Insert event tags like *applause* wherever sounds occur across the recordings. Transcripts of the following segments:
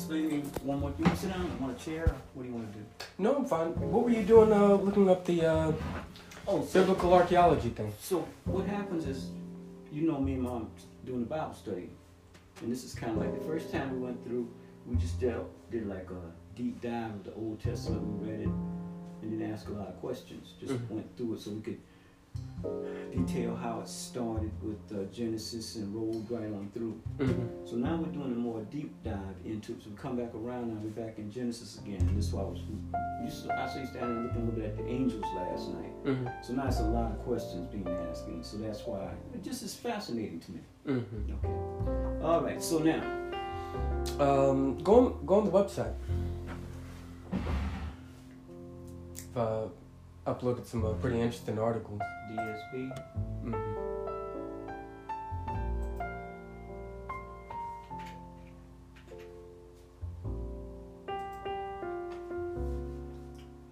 explain to me one more. You want to sit down? Want a chair? What do you want to do? No, I'm fine. What were you doing? Uh, looking up the uh, Oh, so, biblical archaeology thing. so what happens is, you know, me and mom doing the Bible study, and this is kind of like the first time we went through. We just did, did like a deep dive of the Old Testament. We read it, and then asked a lot of questions. Just Mhm. went through it so we could detail how it started with uh, Genesis and rolled right on through. Mm-hmm. So now we're doing a more deep dive into it. So we come back around now. We're back in Genesis again. And this is why I was. Used to, I you standing and looking a little bit at the angels last night. Mm-hmm. So now it's a lot of questions being asked, and so that's why it just is fascinating to me. Mm-hmm. Okay. All right. So now, Um, go on, go on the website. Uh, uploaded some uh, pretty interesting articles. DSB. hmm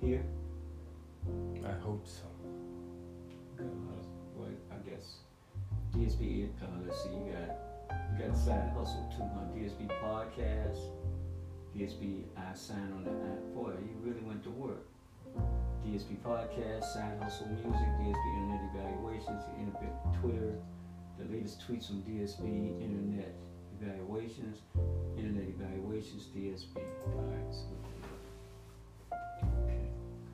Here. I hope so. I guess DSB. Uh, let's see. You got you got a side hustle too, huh? DSB podcast. DSB. I sign on the app. Boy, you really went to work. DSB podcast, side hustle music, DSB internet evaluations, internet Twitter, the latest tweets from DSB internet evaluations, internet evaluations, DSB. All right. So, okay.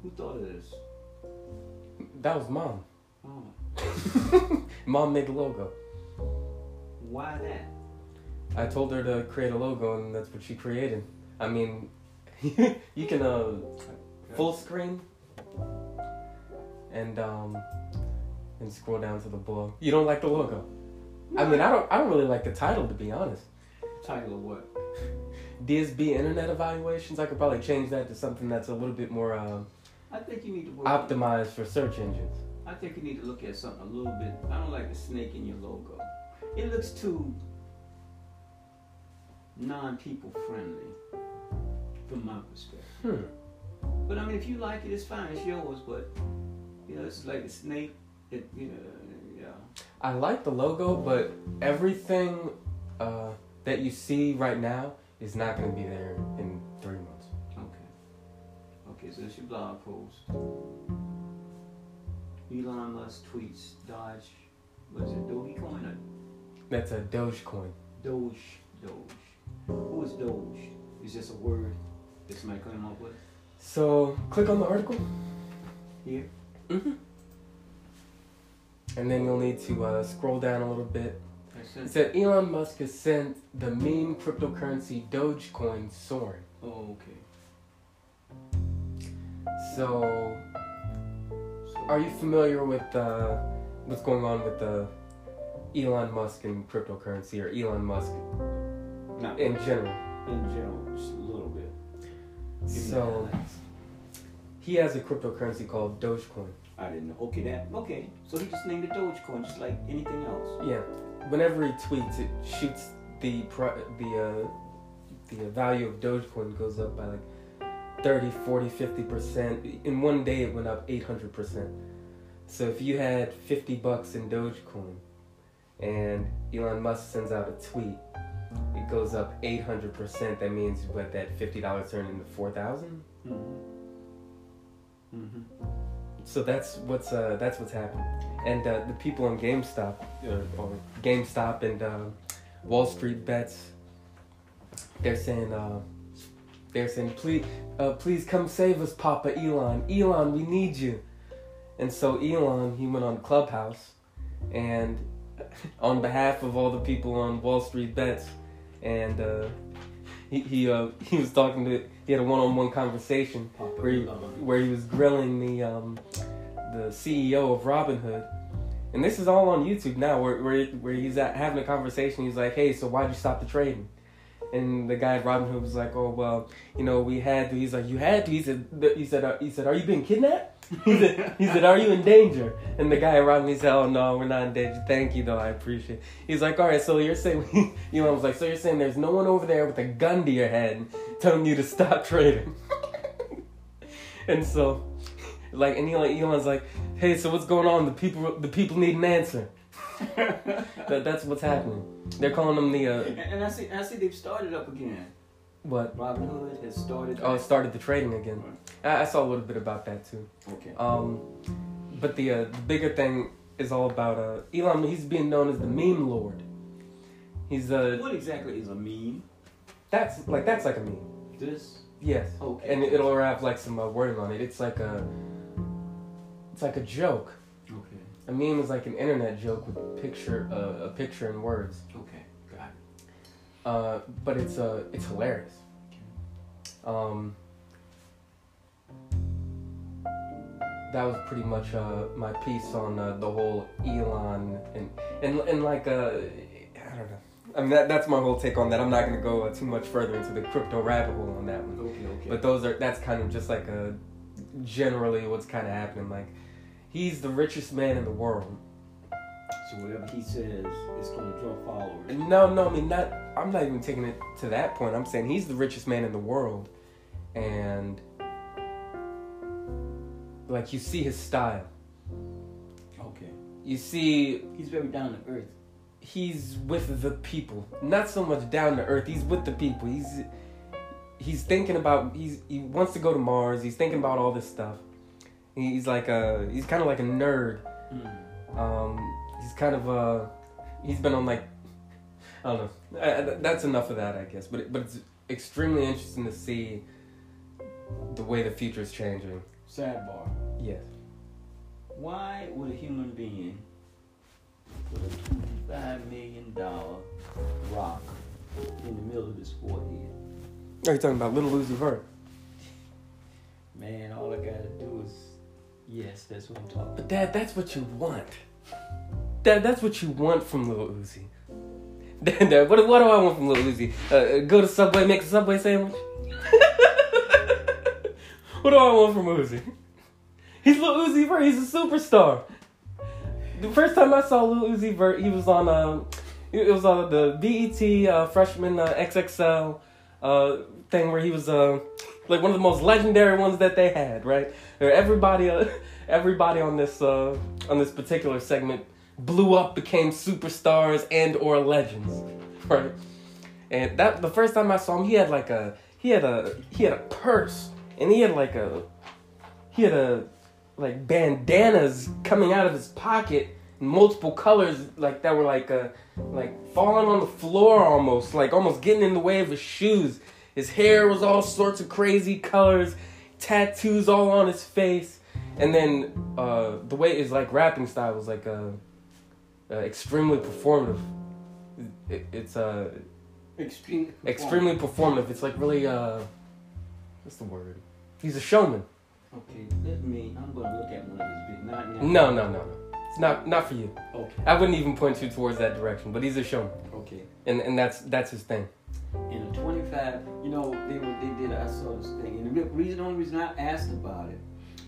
Who thought of this? That was mom. Oh, *laughs* Mom made the logo. why that? I told her to create a logo, and that's what she created. I mean, *laughs* you can uh, full screen and um and scroll down to the blog. You don't like the logo? I mean, I don't. I don't really like the title to be honest. Title of what? *laughs* DSB Internet Evaluations. I could probably change that to something that's a little bit more uh, I think you need to work. optimized for search engines. I think you need to look at something a little bit. I don't like the snake in your logo. It looks too non-people friendly, from my perspective. Hmm. But I mean, if you like it, it's fine. It's yours. But you know, it's like a snake. It, you know, yeah. I like the logo, but everything uh, that you see right now is not going to be there in three months. Okay. Okay. So it's your blog post. Elon Musk tweets Dodge. What is it? Dogecoin or That's a Dogecoin. Doge? Doge. Who is Doge? Is this a word that somebody came up with? So click on the article. Here. Mm-hmm. And then you'll need to uh, scroll down a little bit. It said Elon Musk has sent the meme cryptocurrency Dogecoin soaring. Oh, okay. So, are you familiar with uh, what's going on with the Elon Musk and cryptocurrency, or Elon Musk not in general? in general, just a little bit. Give So. He has a cryptocurrency called Dogecoin. I didn't know. Okay, that okay. So he just named it Dogecoin, just like anything else. Yeah. Whenever he tweets, it shoots the the uh, the value of Dogecoin goes up by like 30, 40, 50 percent. In one day, it went up 800 percent. So if you had 50 bucks in Dogecoin, and Elon Musk sends out a tweet, it goes up 800 percent. That means what that fifty dollars turned into four thousand. Mm-hmm. Mm-hmm. So that's what's uh, that's what's happening, and uh, the people on GameStop uh, or GameStop and uh, Wall Street bets, they're saying uh, they're saying please uh, please come save us, Papa Elon. Elon, we need you. And so Elon he went on Clubhouse, and *laughs* on behalf of all the people on Wall Street bets, and uh, he he uh, he was talking to he had a one on one conversation where he, where he was grilling the um, the CEO of Robinhood, and this is all on YouTube now. Where where, where he's at having a conversation. He's like, "Hey, so why'd you stop the trading?" And the guy at Robinhood was like, "Oh well, you know, we had to." He's like, "You had to." He said, "He said, uh, he said, are you being kidnapped?" he said, *laughs* "He said, are you in danger?" And the guy at Robinhood said, "Oh no, we're not in danger. Thank you, though. I appreciate." it. He's like, "All right, so you're saying," *laughs* Elon was like, "So you're saying there's no one over there with a gun to your head telling you to stop trading?" *laughs* and so like and Elon, Elon's like, hey, so what's going on? The people the people need an answer. *laughs* that, that's what's happening. They're calling them the uh, and, and I see, I see they've started up again. What? Robinhood has started. Oh, it started the trading again. Right. I, I saw a little bit about that too. Okay. Um, but the, uh, the bigger thing is all about uh, Elon. He's being known as the meme lord. He's uh, what exactly is a meme? That's like that's like a meme. This. Yes. Okay. And it'll have like some uh, wording on it. It's like a, it's like a joke. Okay. A meme is like an internet joke with a picture, uh, a picture and words. Okay. Got it. Uh, but it's uh, it's hilarious. Um, that was pretty much uh, my piece on uh, the whole Elon and and and like uh, I don't know. I mean that that's my whole take on that. I'm not gonna go uh, too much further into the crypto rabbit hole on that one. Okay. Okay. But those are that's kind of just like a generally what's kind of happening. Like he's the richest man in the world. so whatever he says is going to draw followers. No, no, I mean not. I'm not even taking it to that point. I'm saying he's the richest man in the world, and like you see his style. Okay. You see He's very down to earth. He's with the people, not so much down to earth. He's with the people. He's he's thinking about. He's he wants to go to Mars. He's thinking about all this stuff. He's like a. He's kind of like a nerd. Mm. Um, he's kind of uh, he's been on like, I don't know. I, I- that's enough of that, I guess. But it, but it's extremely interesting to see the way the future is changing. Sidebar. Yes. Why would a human being put a twenty-five million dollar rock in the middle of his forehead? Are you talking about Little Uzi Vert? Man, all I gotta do is yes, that's what I'm talking. About. But Dad, that's what you want. Dad, that's what you want from Little Uzi. *laughs* Dad, Dad what, what do I want from Little Uzi? Uh, go to Subway, make a Subway sandwich? *laughs* what do I want from Uzi? He's Lil Uzi Vert. He's a superstar. The first time I saw Lil Uzi Vert, he was on um, it was on the BET uh, freshman uh, XXL uh thing where he was uh like one of the most legendary ones that they had, right? Everybody uh, *laughs* everybody on this uh on this particular segment blew up, became superstars and or legends, *laughs* right? And that the first time I saw him, he had like a he had a he had a purse and he had like a he had a like bandanas coming out of his pocket in multiple colors like that were like uh like falling on the floor almost like almost getting in the way of his shoes. His hair was all sorts of crazy colors tattoos all on his face. And then uh the way his like rapping style was like uh, uh extremely performative. It, it's uh Extreme. extremely performative. It's like really uh what's the word? He's a showman Okay, let me. I'm gonna look at one of his videos. Not now. no no no no it's not not for you Okay. I wouldn't even point you towards that direction, but he's a showman, Okay. and and that's that's his thing. In a 25, you know, they were they did. I saw this thing, and the re- reason, only reason I asked about it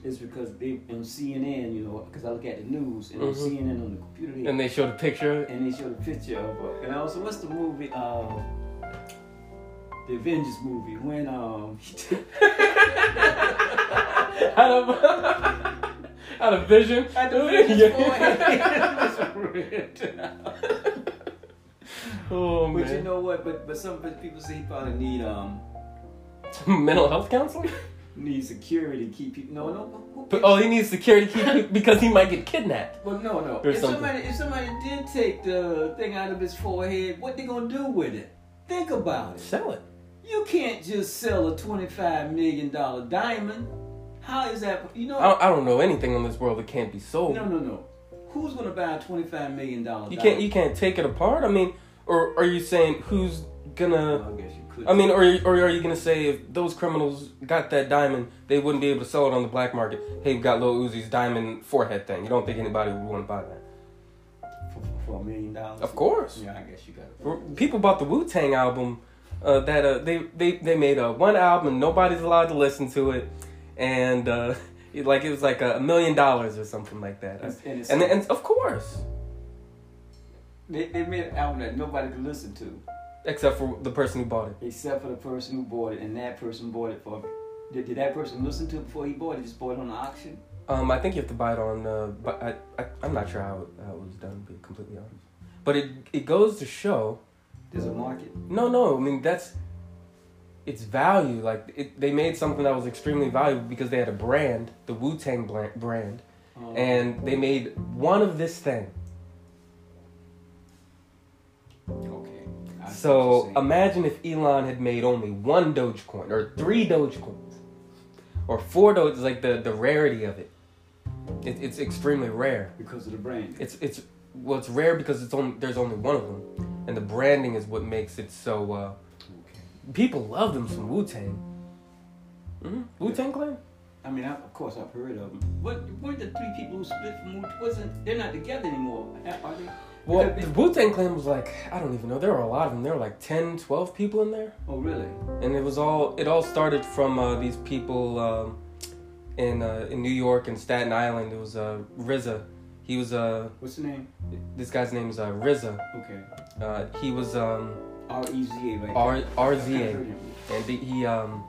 is because they on CNN, you know, because I look at the news and on Mhm. CNN on the computer, they, And they showed a picture. and they showed a picture of. Uh, and also, what's the movie? Uh, the Avengers movie when um *laughs* *laughs* out of out of vision. at the Avengers *laughs* Yeah. forehead. *laughs* oh But you know what? But but some people say he probably need um *laughs* Mental health counseling. need security to keep people. No, no. But, oh, he needs security to keep, because he might get kidnapped. Well, no, no. If something. somebody if somebody did take the thing out of his forehead, what they gonna do with it? Think about it. Sell it. You can't just sell a twenty-five million dollar diamond. How is that? You know? I don't, I don't know anything in this world that can't be sold. no, no, no. Who's gonna buy a twenty-five million dollar? You can't you can't take it apart. I mean, or are you saying who's gonna? I guess you could. I mean, or or are you gonna say if those criminals got that diamond, they wouldn't be able to sell it on the black market? Hey, we got Lil Uzi's diamond forehead thing. You don't think anybody would want to buy that? for, for a million dollars. Of course. Yeah, I guess you got it. People bought the Wu Tang album. Uh, that uh, they they they made uh, one album and nobody's allowed to listen to it, and uh, it, like it was like a million dollars or something like that. And, and, it's, And and of course, they, they made an album that nobody could listen to except for the person who bought it. except for the person who bought it, and that person bought it for. Did, did that person listen to it before he bought it? Just bought it on the auction. Um, I think you have to buy it on. Uh, but I, I I'm not sure how it, how it was done. To be completely honest, but it it goes to show. There's a market. No, no. I mean that's its value. Like it, they made something that was extremely valuable because they had a brand, the Wu Tang brand, Um, and they made one of this thing. okay. I So imagine if Elon had made only one Dogecoin or three Dogecoins or four Doge, like the the rarity of it. it. It's extremely rare. because of the brand. It's it's well, it's rare because it's only there's only one of them, and the branding is what makes it so. Uh. People love them some Wu Tang. Mm-hmm. Wu Tang Clan. I mean, I, of course, I've heard of them. But weren't the three people who split from Wu- wasn't they're not together anymore? Are they? Well, the Wu Tang Clan was like I don't even know. There were a lot of them. There were like 10, 12 people in there. Oh, really? and it was all it all started from uh, these people um, in uh, in New York and Staten Island. It was uh, RZA. He was uh, What's the name? this guy's name is uh, RZA. Okay. Uh, he was um, R E Z A, right? R I've heard RZA, and the, he um,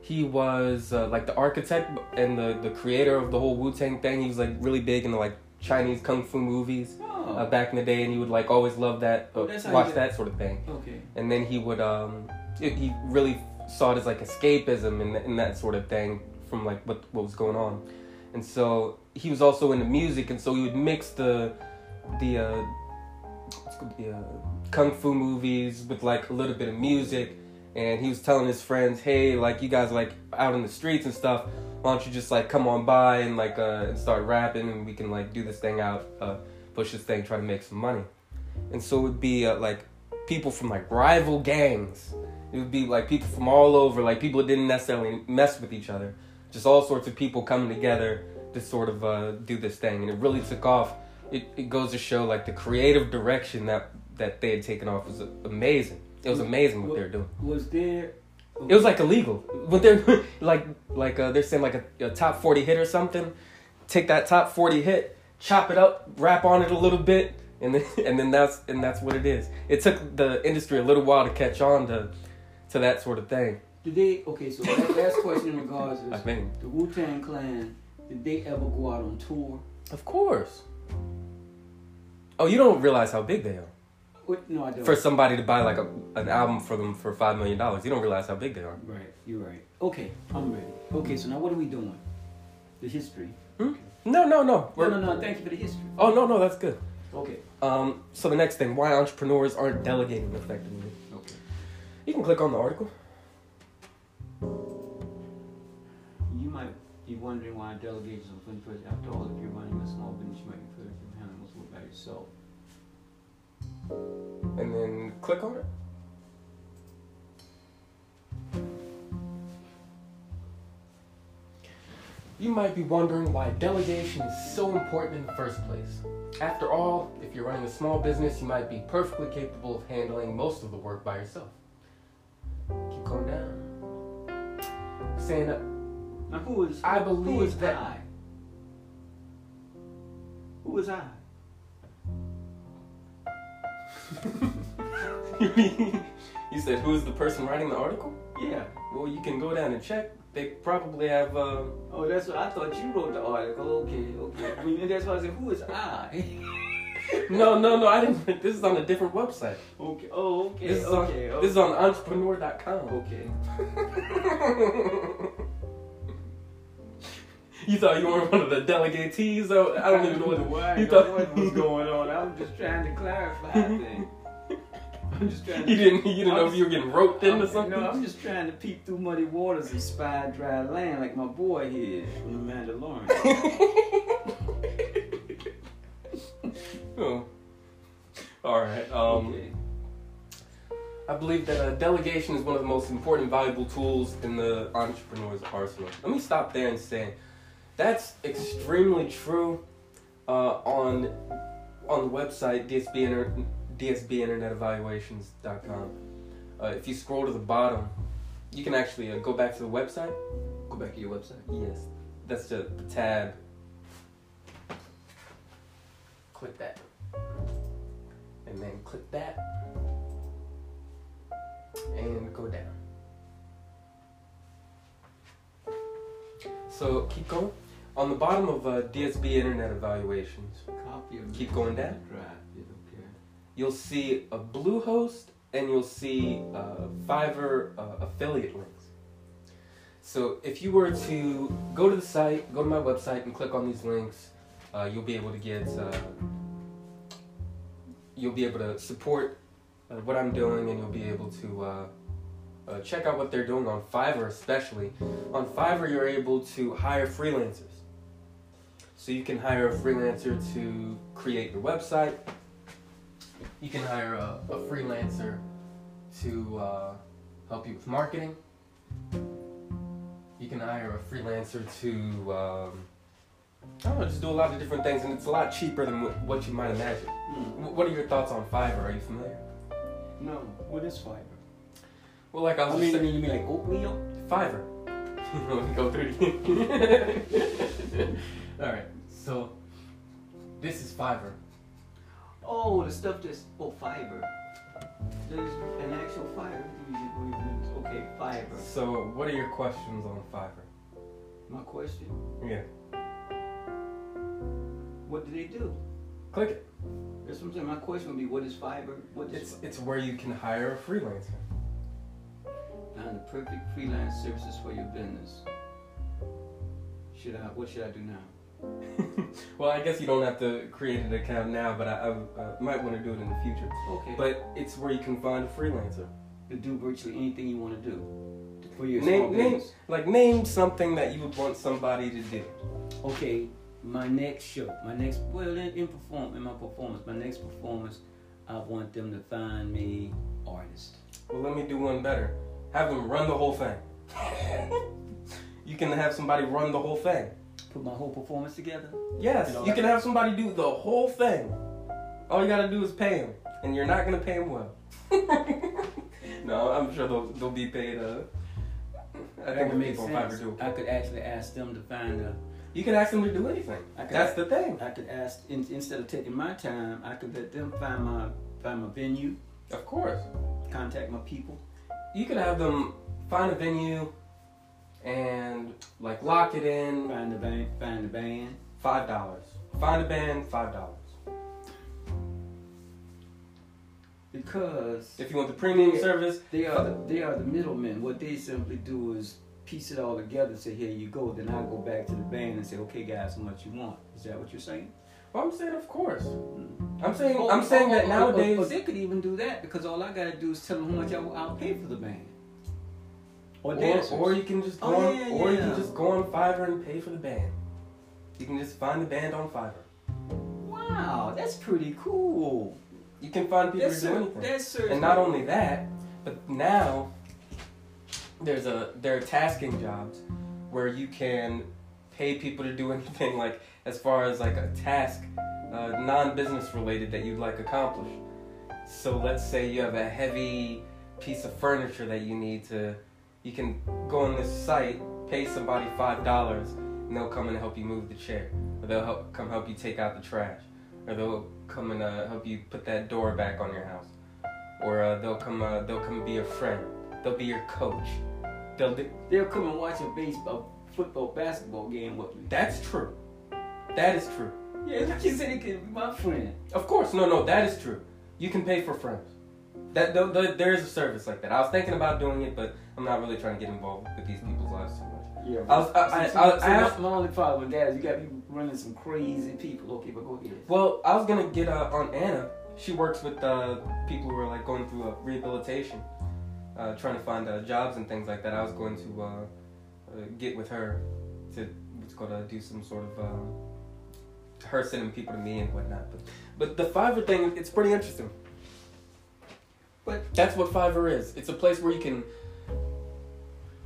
he was uh, like the architect and the the creator of the whole Wu Tang thing. He was like really big into like Chinese kung fu movies Oh. uh, back in the day, and he would like always love that, uh, Oh, that's how you watch that sort of thing. okay. and then he would um it, he really saw it as like escapism and, and that sort of thing from like what what was going on and so he was also into music and so he would mix the the uh, what's it called? the uh, kung fu movies with like a little bit of music and he was telling his friends hey like you guys like out in the streets and stuff why don't you just like come on by and like uh and start rapping and we can like do this thing out uh push this thing try to make some money and so it would be uh, like people from like rival gangs. It would be like people from all over, like people didn't necessarily mess with each other. Just all sorts of people coming together to sort of uh, do this thing, and it really took off. It, it goes to show like the creative direction that that they had taken off was amazing. It was amazing what they were doing. Was there? It was like illegal, but they're *laughs* like like uh, they're saying like a, a top forty hit or something. Take that top forty hit, chop it up, rap on it a little bit, and then *laughs* and then that's and that's what it is. It took the industry a little while to catch on to to that sort of thing. Did they? Okay, so last question in regards *laughs* I is mean, the Wu Tang Clan. Did they ever go out on tour? of course. Oh, you don't realize how big they are. What? No, I don't. For somebody to buy like a, an album for them for five million dollars, you don't realize how big they are. Right, you're right. Okay, I'm ready. Okay, so now what are we doing? The history. Hmm? No, no, no. No, We're- no, no. Thank you for the history. Oh no, no, that's good. Okay. Um, so the next thing, why entrepreneurs aren't delegating effectively. Okay. You can click on the article. You might be wondering why delegations are put first. After all, if you're running a small business, you might be handle most work by yourself. And then click on it. You might be wondering why delegation is so important in the first place. After all, if you're running a small business, you might be perfectly capable of handling most of the work by yourself. Keep going down. Saying that Now, who is? I who believe is that- I? Who is I? *laughs* you said who's the person writing the article? Yeah. Well, you can go down and check. They probably have. Uh, Oh, that's what I thought. You wrote the article. Okay, okay. *laughs* I mean, that's why I said, who is I? *laughs* no, no, no. I didn't. This is on a different website. okay. Oh, okay. This is okay. on. This is on entrepreneur.com. Okay. You thought you were one of the delegatees? So I don't even know what. *laughs* why. you You thought- what was *laughs* going on. I'm just trying to clarify things. I'm just trying. To, You didn't. You didn't know if you were getting roped into something. No, I'm just trying to peek through muddy waters and spy dry land like my boy here from the Mandalorian. *laughs* oh. All right. Um. okay. I believe that uh, delegation is one of the most important, valuable tools in the entrepreneur's arsenal. Let me stop there and say that's extremely true uh, on on the website DSB Inter- DSBInternetEvaluations.com. Uh, if you scroll to the bottom, you can actually uh, go back to the website. Go back to your website. Yes, that's the, the tab. Click that, and then click that, and go down. So keep going. On the bottom of uh, DSB Internet Evaluations, Copy of Keep going down. Okay. you'll see a Bluehost and you'll see uh, Fiverr uh, affiliate links. So if you were to go to the site, go to my website, and click on these links, uh, you'll be able to get. Uh, you'll be able to support uh, what I'm doing, and you'll be able to uh, uh, check out what they're doing on Fiverr, especially. On Fiverr, you're able to hire freelancers. So you can hire a freelancer to create your website. You can hire a, a freelancer to uh, help you with marketing. You can hire a freelancer to, um, I don't know, just do a lot of different things, and it's a lot cheaper than what you might imagine. Wh- What are your thoughts on Fiverr? Are you familiar? No, what is fiber? Well, like I I was mean, just you saying, mean like oatmeal? Fiverr. *laughs* Let me go through it. *laughs* All right, so this is Fiverr. Oh, the stuff that's oh fiber. There's an actual fiber. Okay, fiber. So, what are your questions on Fiverr? My question: Yeah, What do they do? click it. That's what I'm saying. My question would be: What is fiber? What is It's it's where you can hire a freelancer. Find the perfect freelance services for your business. Should I? What should I do now? *laughs* well, I guess you don't have to create an account now, but I, I uh, might want to do it in the future. Okay. But it's where you can find a freelancer. to do virtually anything you want to do for your Name- small name-. Like name something that you would want somebody to do. Okay, my next show, my next well in, in perform in my performance, my next performance, I want them to find me artist. Well, let me do one better. Have them run the whole thing. *laughs* you can have somebody run the whole thing. Put my whole performance together. Yes, You know, you can have somebody do the whole thing. All you gotta do is pay them, and you're not gonna pay them well. *laughs* no, I'm sure they'll they'll be paid. Uh, I think would the people on do. I could actually ask them to find a. You can ask them to do anything. I could That's the thing. I could ask in, instead of taking my time, I could let them find my find my venue, Of course, contact my people. you could have them find a venue and like lock it in. Find the band, find the band. Five dollars. Find a band. Five dollars. Because If you want the premium service, they are the, they are the middlemen. What they simply do is piece it all together say, here you go. Then I go back to the band and say, okay, guys, how much you want? Is that what you're saying? well, I'm saying of course. Mm. I'm saying Oh, I'm saying oh, that oh, nowadays. they could even do that because all I gotta do is tell them how much I'll, I'll pay for the band. Or, Or, dancers. or you can just go Oh, on, yeah, or you can just go on Fiverr and pay for the band. You can just find the band on Fiverr. wow, that's pretty cool. You can find people That's to do cer- anything. that's certainly And not only that, but now there's a there are tasking jobs where you can pay people to do *laughs* anything like as far as like a task uh, non-business related that you'd like accomplished. So let's say you have a heavy piece of furniture that you need to you can go on this site, pay somebody five dollars, and they'll come and help you move the chair, or they'll help come help you take out the trash, or they'll come and uh, help you put that door back on your house, or uh, they'll come uh, they'll come be your friend, they'll be your coach. They'll do, They'll come and watch a baseball, football, basketball game with me. that's true. That is true. Yeah, like you said, it could be my friend. Of course, no, no, that is true. You can pay for friends. That th- th- there is a service like that. I was thinking about doing it, but I'm not really trying to get involved with these people's lives too much. Yeah, I was- I- I- see, I- see, I my- have- my only problem with that is you got people running some crazy people. Okay, but go ahead. Well, I was gonna get uh, on Anna. She works with uh, people who are like going through uh, rehabilitation, uh, trying to find uh, jobs and things like that. I was going to uh, uh, get with her to what's called uh, do some sort of her sending people to me and whatnot. But but the Fiverr thing, it's pretty interesting. But- that's what Fiverr is. It's a place where you can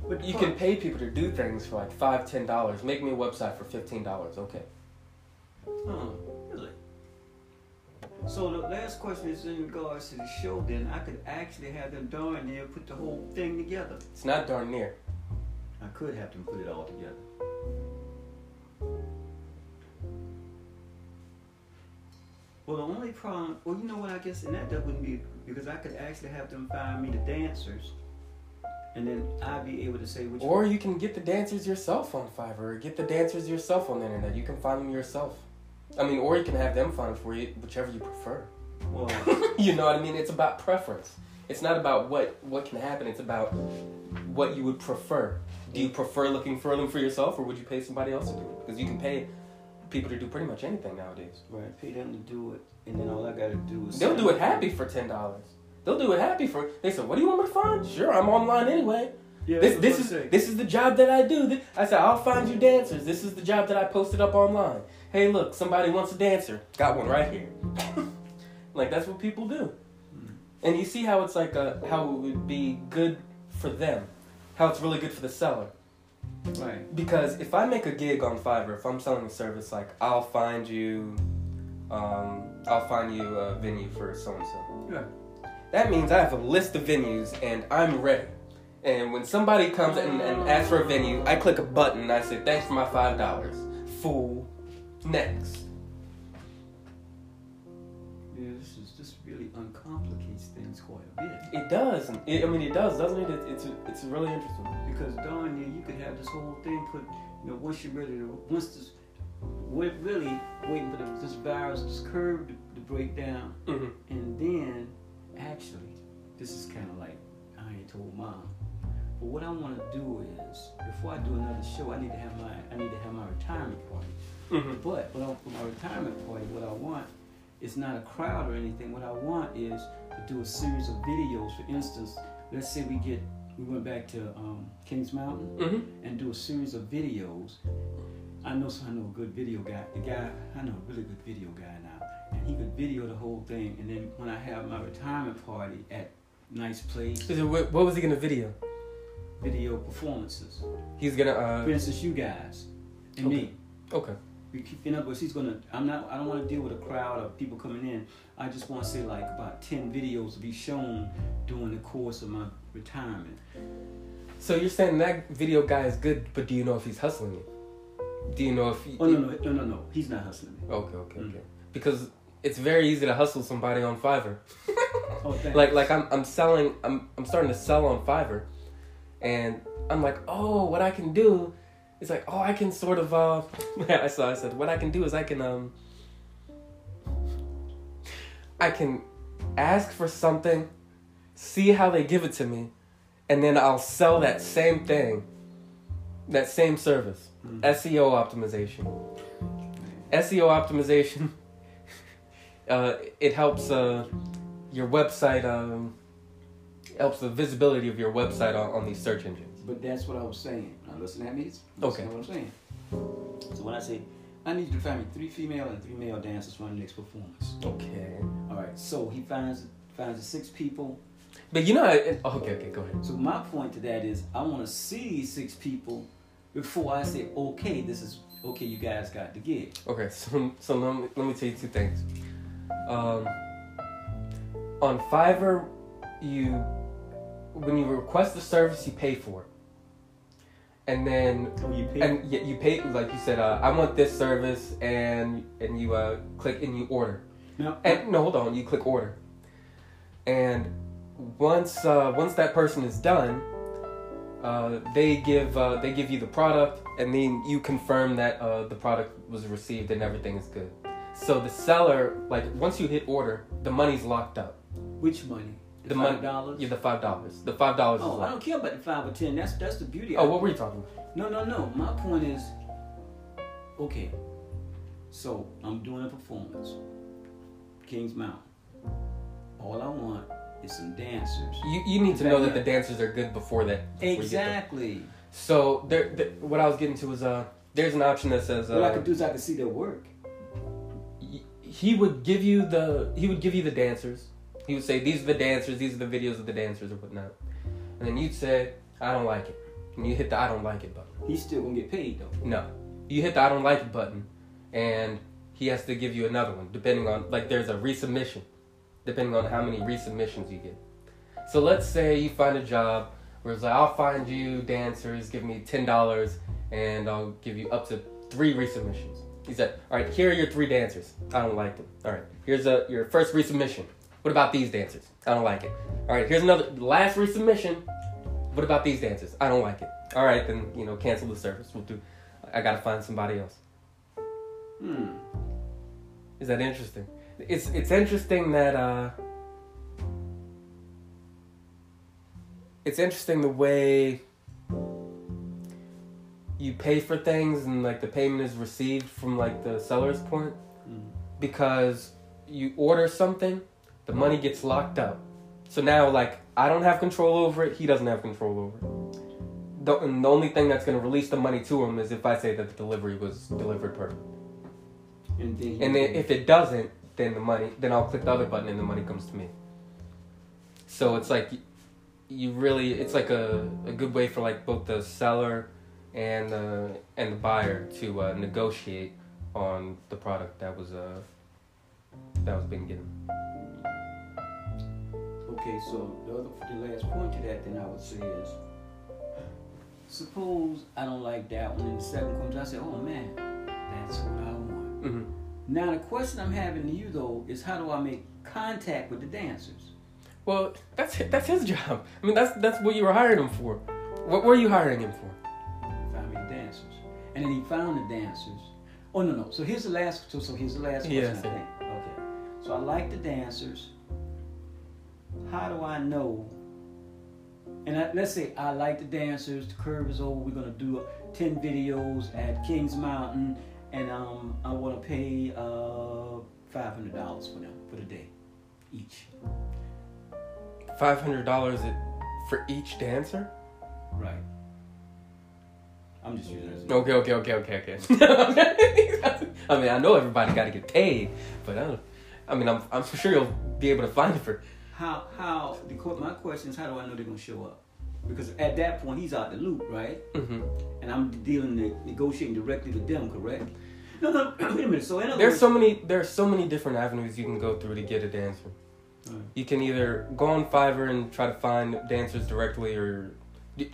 But you can pay people to do things for like five, ten dollars. Make me a website for fifteen dollars. Okay. Oh, really? So the last question is in regards to the show. Then I could actually have them darn near put the whole thing together. It's not darn near. I could have them put it all together. Well, the only problem, well, you know what? I guess, and that, that wouldn't be because I could actually have them find me the dancers, and then I'd be able to say which. Or you can get the dancers yourself on Fiverr, get the dancers yourself on the internet. You can find them yourself. I mean, or you can have them find for you, whichever you prefer. Well, *laughs* you know what I mean? It's about preference. it's not about what what can happen. It's about what you would prefer. Do you prefer looking for them for yourself, or would you pay somebody else to do it? Because you can pay people to do pretty much anything nowadays. Right, pay them to do it, and then all I gotta do is. They'll do it happy for ten dollars. They'll do it happy for. They said, "What do you want me to find?" Sure, I'm online anyway. Yeah, This that's this what is I this is the job that I do. I said, "I'll find you dancers. This is the job that I posted up online." Hey, look, somebody wants a dancer. Got one right here. *laughs* like that's what people do. Mm. And you see how it's like a, how it would be good for them, how it's really good for the seller. Right. Because if I make a gig on Fiverr, if I'm selling a service, like I'll find you, um, I'll find you a venue for so and so. Yeah. That means I have a list of venues and I'm ready. And when somebody comes and, and asks for a venue, I click a button and I say, "Thanks for my five dollars." Fool. Next. Yeah, this is this really uncomplicates things quite a bit. It does. It, I mean, it does, doesn't it? it it's it's really interesting. Because darn near you could have this whole thing put, you know, once you're ready to, once this, we're really waiting for the, this virus, this curve to, to break down, hmm and then actually, this is kind of like I ain't told mom. But what I want to do is, before I do another show, I need to have my, I need to have my retirement party. hmm But what I, for my retirement party, what I want is not a crowd or anything. What I want is to do a series of videos. For instance, let's say we get we went back to um, Kings Mountain hmm and do a series of videos. I know so I know a good video guy. The guy I know a really good video guy now, and he could video the whole thing. And then when I have my retirement party at nice place, What what was he gonna video? video performances. He's gonna. For uh instance, you guys and Okay. me. Okay. We keep, in other words, he's gonna. I'm not. I don't want to deal with a crowd of people coming in. I just want to say like about ten videos to be shown during the course of my retirement. So you're saying that video guy is good, but do you know if he's hustling you? Do you know if? He, Oh no no no no no. He's not hustling me. Okay, okay, Mm. okay. Because it's very easy to hustle somebody on Fiverr. *laughs* Oh thanks. Like like I'm I'm selling I'm I'm starting to sell on Fiverr, and I'm like, oh, what I can do is like, oh, I can sort of uh, *laughs* I saw I said what I can do is I can um, I can ask for something, see how they give it to me, and then I'll sell that same thing, that same service, Mm. SEO optimization. SEO optimization. *laughs* Uh, it helps uh, your website. Um, helps the visibility of your website on, on these search engines. But that's what I was saying. Now listen at me. Listen Okay. to what I'm saying. So when I say I need you to find me three female and three male dancers for my next performance. Okay. All right. So he finds finds the six people. But you know, I, okay, okay, go ahead. So my point to that is I want to see these six people before I say okay. This is okay. You guys got the gig. Okay, so so let me, let me tell you two things. Um, on Fiverr, you when you request the service, you pay for it, and then Oh, you pay. and yet you pay like you said. Uh, I want this service, and and you uh, click and you order. now, And no, hold on. You click order, and once uh, once that person is done, uh, they give uh, they give you the product, and then you confirm that uh, the product was received and everything is good. So the seller, like once you hit order, the money's locked up. which money? The money, five dollars. yeah, the five dollars. The five dollars is Oh, I don't care about the five or ten. That's that's the beauty. Oh, what were you talking about? No, no, no. My point is, okay. So I'm doing a performance, Kings Mountain. All I want is some dancers. You you need to know that the dancers are good before that. before you get them. Exactly. So there, there, what I was getting to was uh, there's an option that says uh, what I could do is I could see their work. he would give you the he would give you the dancers. He would say these are the dancers, these are the videos of the dancers or whatnot, and then you'd say I don't like it, and you hit the I don't like it button. He's still gonna get paid though. No, you hit the I don't like it button, and he has to give you another one depending on like there's a resubmission, depending on how many resubmissions you get. So let's say you find a job where it's like I'll find you dancers, give me ten dollars, and I'll give you up to three resubmissions. He said, "All right, here are your three dancers. I don't like them. All right, here's a your first resubmission. What about these dancers? I don't like it. All right, here's another last resubmission. What about these dancers? I don't like it. All right, then you know cancel the service. We'll do. I gotta find somebody else. Hmm. Is that interesting? It's it's interesting that uh it's interesting the way you pay for things and like the payment is received from like the seller's point Mm. because you order something, the money gets locked up. So now like I don't have control over it, he doesn't have control over it. The, and the only thing that's going to release the money to him is if I say that the delivery was delivered perfect. And And then if it doesn't, then the money, then I'll click the other button and the money comes to me. So it's like, you really, it's like a, a good way for like both the seller and uh, and the buyer to uh, negotiate on the product that was uh that was being given. Okay, so the other, the last point to that, then I would say is, suppose I don't like that one, and the second comes, I say, oh man, that's what I want. hmm Now the question I'm having to you though is, how do I make contact with the dancers? Well, that's that's his job. I mean, that's that's what you were hiring him for. What were you hiring him for? Find me the dancers, and then he found the dancers. Oh no no. So here's the last. So so here's the last question. Yes, I think. Okay. So I like the dancers. How do I know? And I, let's say I like the dancers. The curve is over. We're gonna do ten videos at Kings Mountain, and um, I want to pay uh, five hundred dollars for them for the day, each. Five hundred dollars for each dancer. Right. I'm just using it as Okay, okay, okay, okay, *laughs* okay. I mean, I know everybody got to get paid, but I don't. I mean, I'm I'm sure you'll be able to find it for. How how the my question is how do I know they're gonna show up? Because at that point he's out the loop, right? hmm And I'm dealing ne- negotiating directly with them, correct? No, no. *clears throat* wait a minute. So in other There's words, so many. There's so many different avenues you can go through to get a dancer. Right. You can either go on Fiverr and try to find dancers directly, or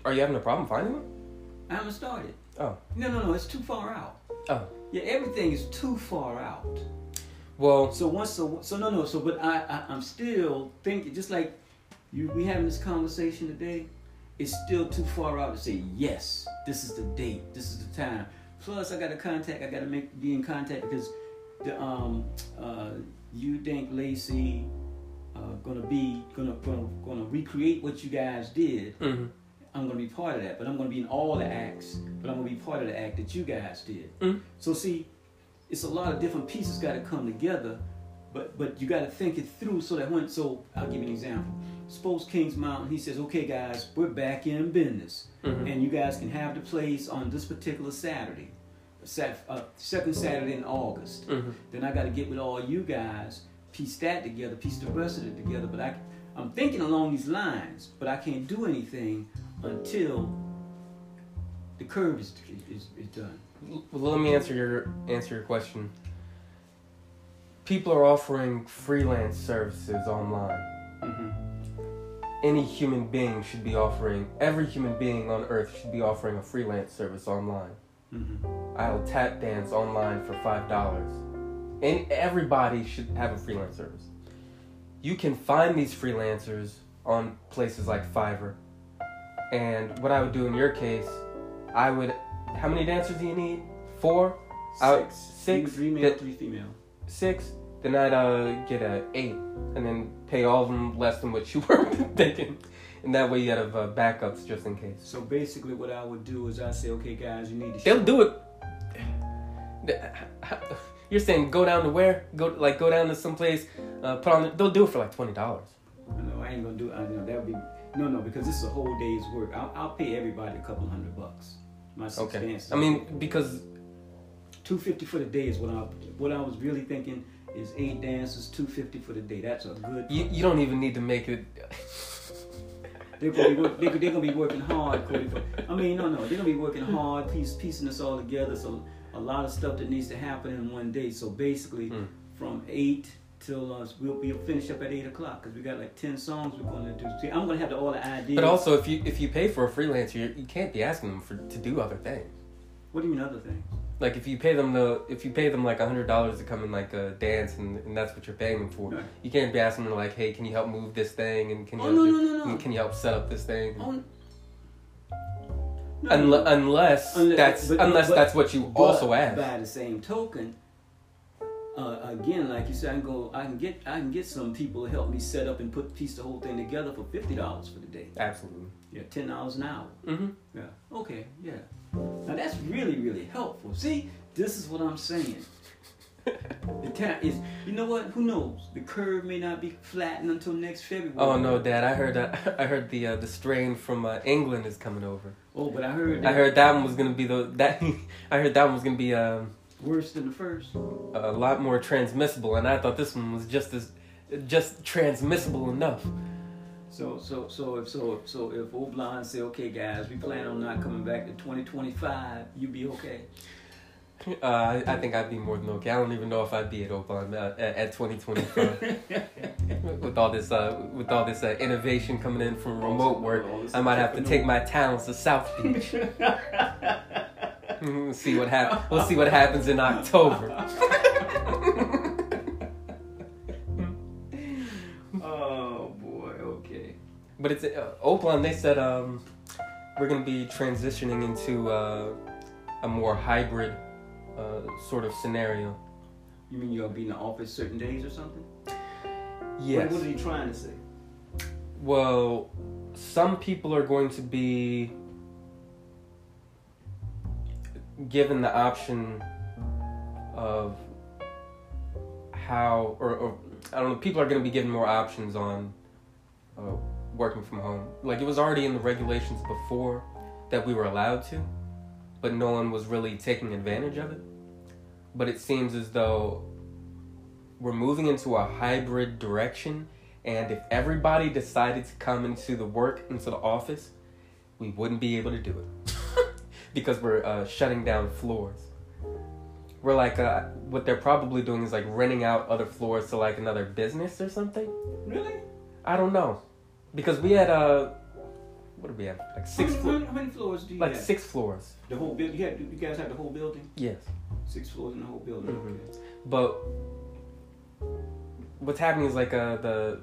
are you having a problem finding them? I haven't started. Oh. No, no, no. It's too far out. Oh. Yeah, everything is too far out. Well, So once, so so no, no. So but I, I I'm still thinking, just like you, we having this conversation today. It's still too far out to say yes. This is the date. This is the time. Plus, I got to contact. I got to make be in contact because the um uh you think Lacey uh gonna be gonna gonna gonna recreate what you guys did. mhm. I'm gonna be part of that, but I'm gonna be in all the acts. But I'm gonna be part of the act that you guys did. Mm. So see, it's a lot of different pieces got to come together, but but you got to think it through so that when so I'll give you an example. Suppose Kings Mountain, he says, okay guys, we're back in business, Mhm. and you guys can have the place on this particular Saturday, Sat, uh, second Saturday in August. Mhm. Then I got to get with all you guys, piece that together, piece the rest of it together. But I, I'm thinking along these lines, but I can't do anything until the curve is is, is done. Well, let me answer your answer your question. People are offering freelance services online. Mm-hmm. Any human being should be offering. Every human being on earth should be offering a freelance service online. Mm-hmm. I'll tap dance online for five dollars. And everybody should have a freelance service. You can find these freelancers on places like Fiverr. And what I would do in your case, I would. How many dancers do you need? Four, Out- Six. six, Three male, three female. six. Then I'd uh, get a eight, and then pay all of them less than what you *laughs* were thinking. And that way you have uh, backups just in case. So basically, what I would do is I say, okay, guys, you need to. They'll do it. *sighs* *sighs* You're saying go down to where? Go like go down to some place. Uh, put on. They'll do it for like twenty dollars. No, I ain't gonna do. I know that would be no, no, because this is a whole day's work. I'll, I'll pay everybody a couple hundred bucks. My Okay. I mean because two fifty for the day is what I what I was really thinking is eight dances, two fifty for the day. That's a good. you, you don't even need to make it. *laughs* They're gonna be work, they, they're gonna be working hard, Cody. For, I mean, no, no, they're gonna be working hard, piece, piecing this all together. So a lot of stuff that needs to happen in one day. So basically, Hmm. from eight till uh, we'll we'll finish up at eight o'clock because we got like ten songs we're gonna do. See, I'm gonna have the, all the ideas. But also if you if you pay for a freelancer, you, you can't be asking them for to do other things. what do you mean other things? Like if you pay them the if you pay them like a hundred dollars to come and like uh, dance and, and that's what you're paying them for, Right. you can't be asking them like, hey, can you help move this thing and can you Oh, help no, no, no, no. can you help set up this thing? Oh, no, Unle- unless Unle- that's but- unless but- that's what you also ask. By the same token, uh, again, like you said, I can go. I can get. I can get some people to help me set up and put piece the whole thing together for fifty dollars for the day. Absolutely. Yeah, ten dollars an hour. Mm-hmm. Yeah. Okay. Yeah. Now that's really really helpful. See, this is what I'm saying. The time is. You know what? Who knows? The curve may not be flattened until next February. Oh no, Dad! I heard that. *laughs* I heard the uh, the strain from uh, England is coming over. Oh, but I heard. I heard that one was gonna be the that. *laughs* I heard that one was gonna be um, worse than the first. a lot more transmissible, and I thought this one was just as just transmissible enough. So so so if so so if Oblon say, okay guys, we plan on not coming back to 2025, you be okay. Uh, I, I think I'd be more than okay. I don't even know if I'd be at Oakland uh, at, at 2025 *laughs* with all this uh, with all this uh, innovation coming in from remote work. I might have to take my talents to South Beach. *laughs* *laughs* We'll see what hap- We'll see what happens in October. But it's uh, Oakland. They said um, we're gonna be transitioning into uh, a more hybrid uh, sort of scenario. You mean you'll be in the office certain days or something? Yes. What, what are you trying to say? Well, some people are going to be given the option of how, or, or I don't know, people are going to be given more options on uh, working from home. Like it was already in the regulations before that we were allowed to, but no one was really taking advantage of it. But it seems as though we're moving into a hybrid direction and if everybody decided to come into the work into the office we wouldn't be able to do it *laughs* because we're uh, shutting down floors we're like uh, what they're probably doing is like renting out other floors to like another business or something Really? i don't know because we had uh what do we have like six How flo- many, how many floors do you like have? six floors The whole building. You, have, you guys have the whole building? yes Six floors in the whole building. Mhm. Okay. But what's happening is like uh, the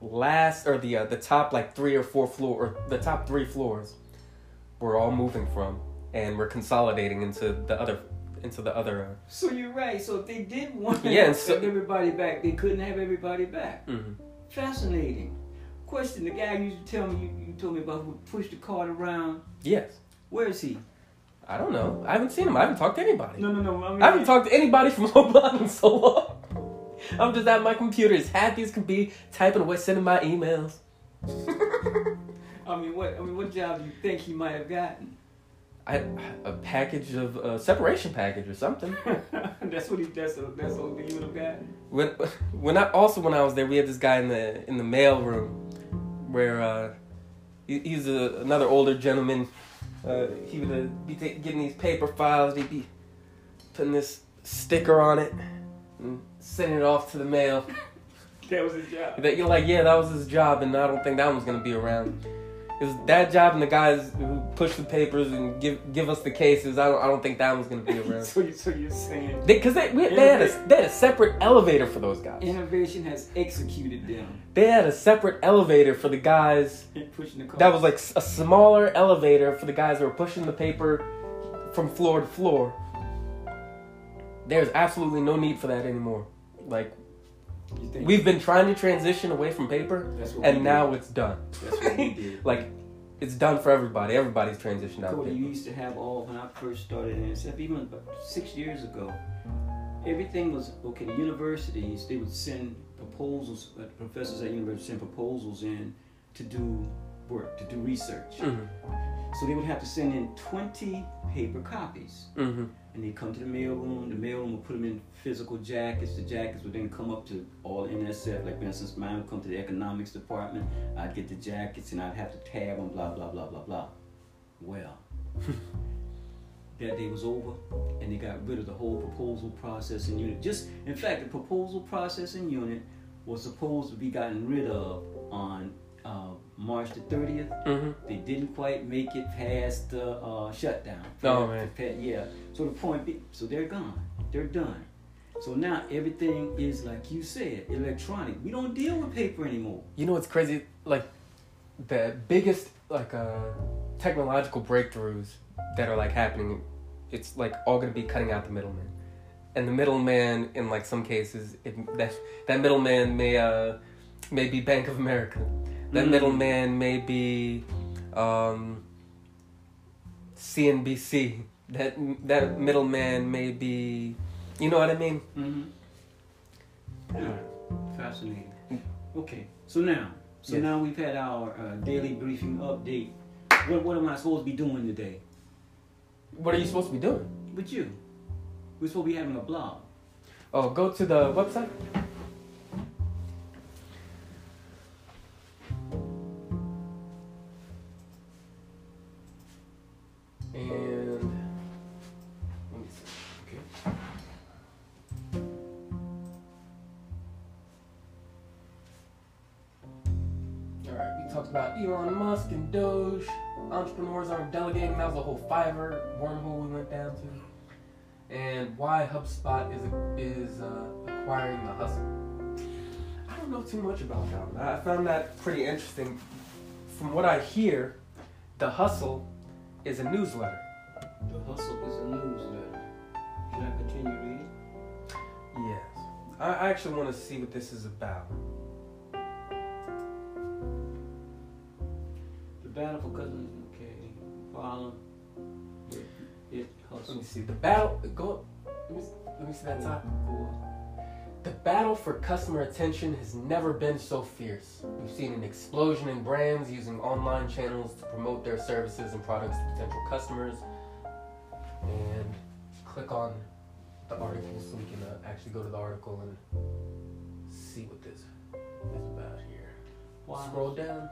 last or the uh, the top like three or four floor or the top three floors we're all moving from and we're consolidating into the other into the other uh, So you're right. So if they did want to Yeah, and have so- everybody back, they couldn't have everybody back. mhm. Fascinating. Question: The guy you used to tell me you, you told me about who pushed the cart around. yes Where is he? I don't know I haven't seen him I haven't talked to anybody No, no, no. I, mean, I haven't talked to anybody from *laughs* Oman in so long I'm just at my computer as happy as can be typing away sending my emails *laughs* I mean, what? I mean, what job do you think he might have gotten? I, a package of a separation package or something *laughs* that's what he. That's a, that's what he would have gotten. when when I also when I was there, we had this guy in the in the mail room where uh, he, he's a, another older gentleman. Uh, he would uh, be ta- getting these paper files. He'd be putting this sticker on it and sending it off to the mail. *laughs* That was his job. That you're like, yeah, that was his job, and I don't think that one's gonna be around. Cause that job and the guys who push the papers and give give us the cases, I don't I don't think that one's gonna be *laughs* around. so, you, so you're saying Cause they, we, they had a they had a separate elevator for those guys. innovation has executed them They had a separate elevator for the guys. pushing the. That was like a smaller elevator for the guys that were pushing the paper from floor to floor. There's absolutely no need for that anymore. Like we've been trying to transition away from paper, and now did. it's done. That's what we did. *laughs* like it's done for everybody. Everybody's transitioned out. Cody, you used to have all when I first started in SF, even about six years ago. Everything was okay. The universities they would send proposals. Uh, professors at universities send proposals in to do work, to do research. Mhm. So they would have to send in twenty paper copies, Mhm. And they come to the mailroom. The mailroom would put them in physical jackets. The jackets would then come up to all NSF. Like for instance, mine would come to the economics department. I'd get the jackets, and I'd have to tab them. Blah blah blah blah blah. Well. *laughs* that day was over and they got rid of the whole proposal processing unit. Just in fact, the proposal processing unit was supposed to be gotten rid of on uh, March the 30th. Mhm. They didn't quite make it past the uh, shutdown. Oh, man. Yeah. So the point be, so they're gone. They're done. So now everything is like you said, electronic. We don't deal with paper anymore. You know what's crazy? Like the biggest like uh technological breakthroughs that are like happening. It's like all gonna be cutting out the middleman. and the middleman in like some cases it, that that middleman may uh may be Bank of America. That Mm. middleman may be um, CNBC. That that middleman may be, you know what I mean? Mm-hmm. Yeah, fascinating. Okay, so now, so Yes. now we've had our uh, daily briefing update. What, what am I supposed to be doing today? What are you supposed to be doing? With you, we're supposed to be having a blog. Oh, go to the website. Entrepreneurs aren't delegating. That was a whole Fiverr wormhole we went down to. And why HubSpot is is uh, acquiring the hustle. I don't know too much about that. one. I found that pretty interesting. From what I hear, the hustle is a newsletter. The hustle is a newsletter. Should I continue reading? Yes. I I actually want to see what this is about. The battle for cousins. Okay. Follow. It, it Let me see. The battle. Go. Let me, let me see that top. The battle for customer attention has never been so fierce. We've seen an explosion in brands using online channels to promote their services and products to potential customers. And click on the article so we can uh, actually go to the article and see what this is about here. Why? Scroll down.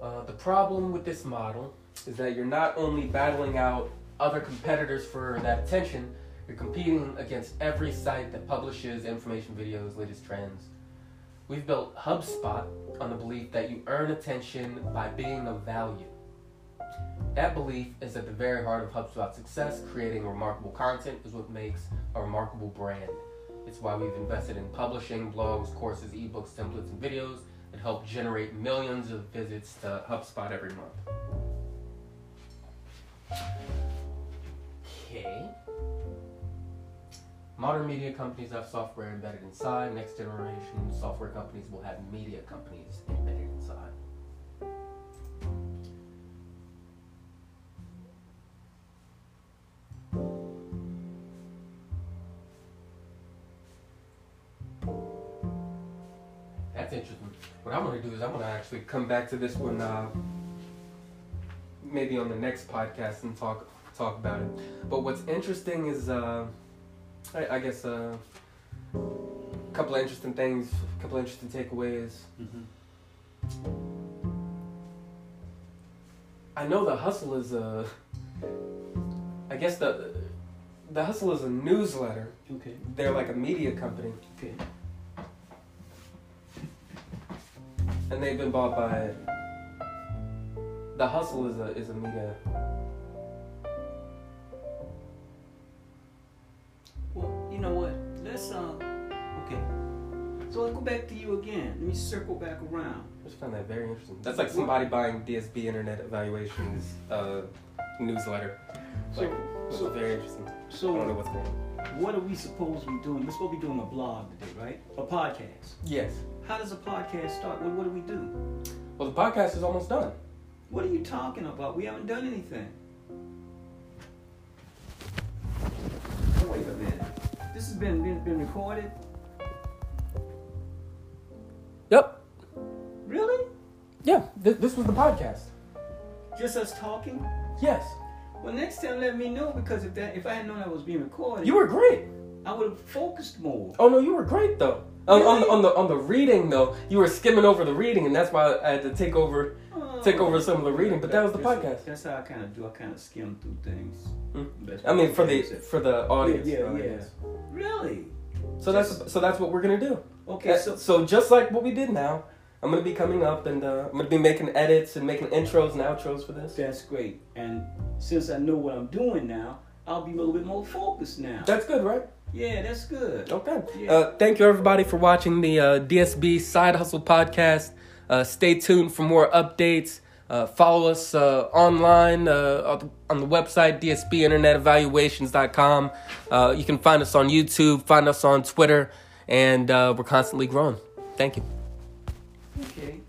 Uh, the problem with this model is that you're not only battling out other competitors for that attention, you're competing against every site that publishes information videos, latest trends. We've built HubSpot on the belief that you earn attention by being of value. That belief is at the very heart of HubSpot's success. Creating remarkable content is what makes a remarkable brand. It's why we've invested in publishing blogs, courses, ebooks, templates, and videos help generate millions of visits to HubSpot every month. Okay. Modern media companies have software embedded inside. Next generation software companies will have media companies embedded inside. That's interesting. What I'm gonna do is I'm gonna actually come back to this one, uh, maybe on the next podcast and talk talk about it. But what's interesting is, uh, I, I guess, uh, a couple of interesting things, a couple of interesting takeaways. Mm-hmm. I know the hustle is a, I guess the, the hustle is a newsletter. Okay. They're like a media company, Okay. And they've been bought by. The hustle is a is a media. Well, you know what? Let's um. Okay. So let's go back to you again. Let me circle back around. I just found that very interesting. That's like somebody buying DSB Internet Evaluations uh, newsletter. Like, it's So, very interesting. So I don't know what's going on. what are we supposed to be doing? We're supposed to be doing a blog today, right? A podcast. Yes. How does a podcast start? What, what do we do? Well, the podcast is almost done. What are you talking about? We haven't done anything. Oh, wait a minute. This has been been, been recorded. Yep. Really? Yeah. Th- this was the podcast. Just us talking? Yes. Well, next time let me know because if that if I had known I was being recorded, You were great. I would have focused more. Oh no, you were great though. On, on, the, on the on the reading though, you were skimming over the reading, and that's why I had to take over take over some of the reading. But that was the That's- podcast. That's how I kind of do. I kind of skim through things. Hmm. I mean, for the said. for the audience. Yeah, yeah, the yeah. Really? So that's so that's what we're gonna do. Okay, Uh, so so just like what we did now, I'm gonna be coming up and uh, I'm gonna be making edits and making intros and outros for this. that's great. And since I know what I'm doing now, I'll be a little bit more focused now. That's good, right? Yeah, that's good. Okay. Yeah. Uh, thank you everybody for watching the uh, DSB Side Hustle podcast. Uh, stay tuned for more updates. Uh, follow us uh, online uh, on the website, dsbinternetEvaluations.com. Uh, you can find us on YouTube, find us on Twitter, and uh, we're constantly growing. Thank you. Okay.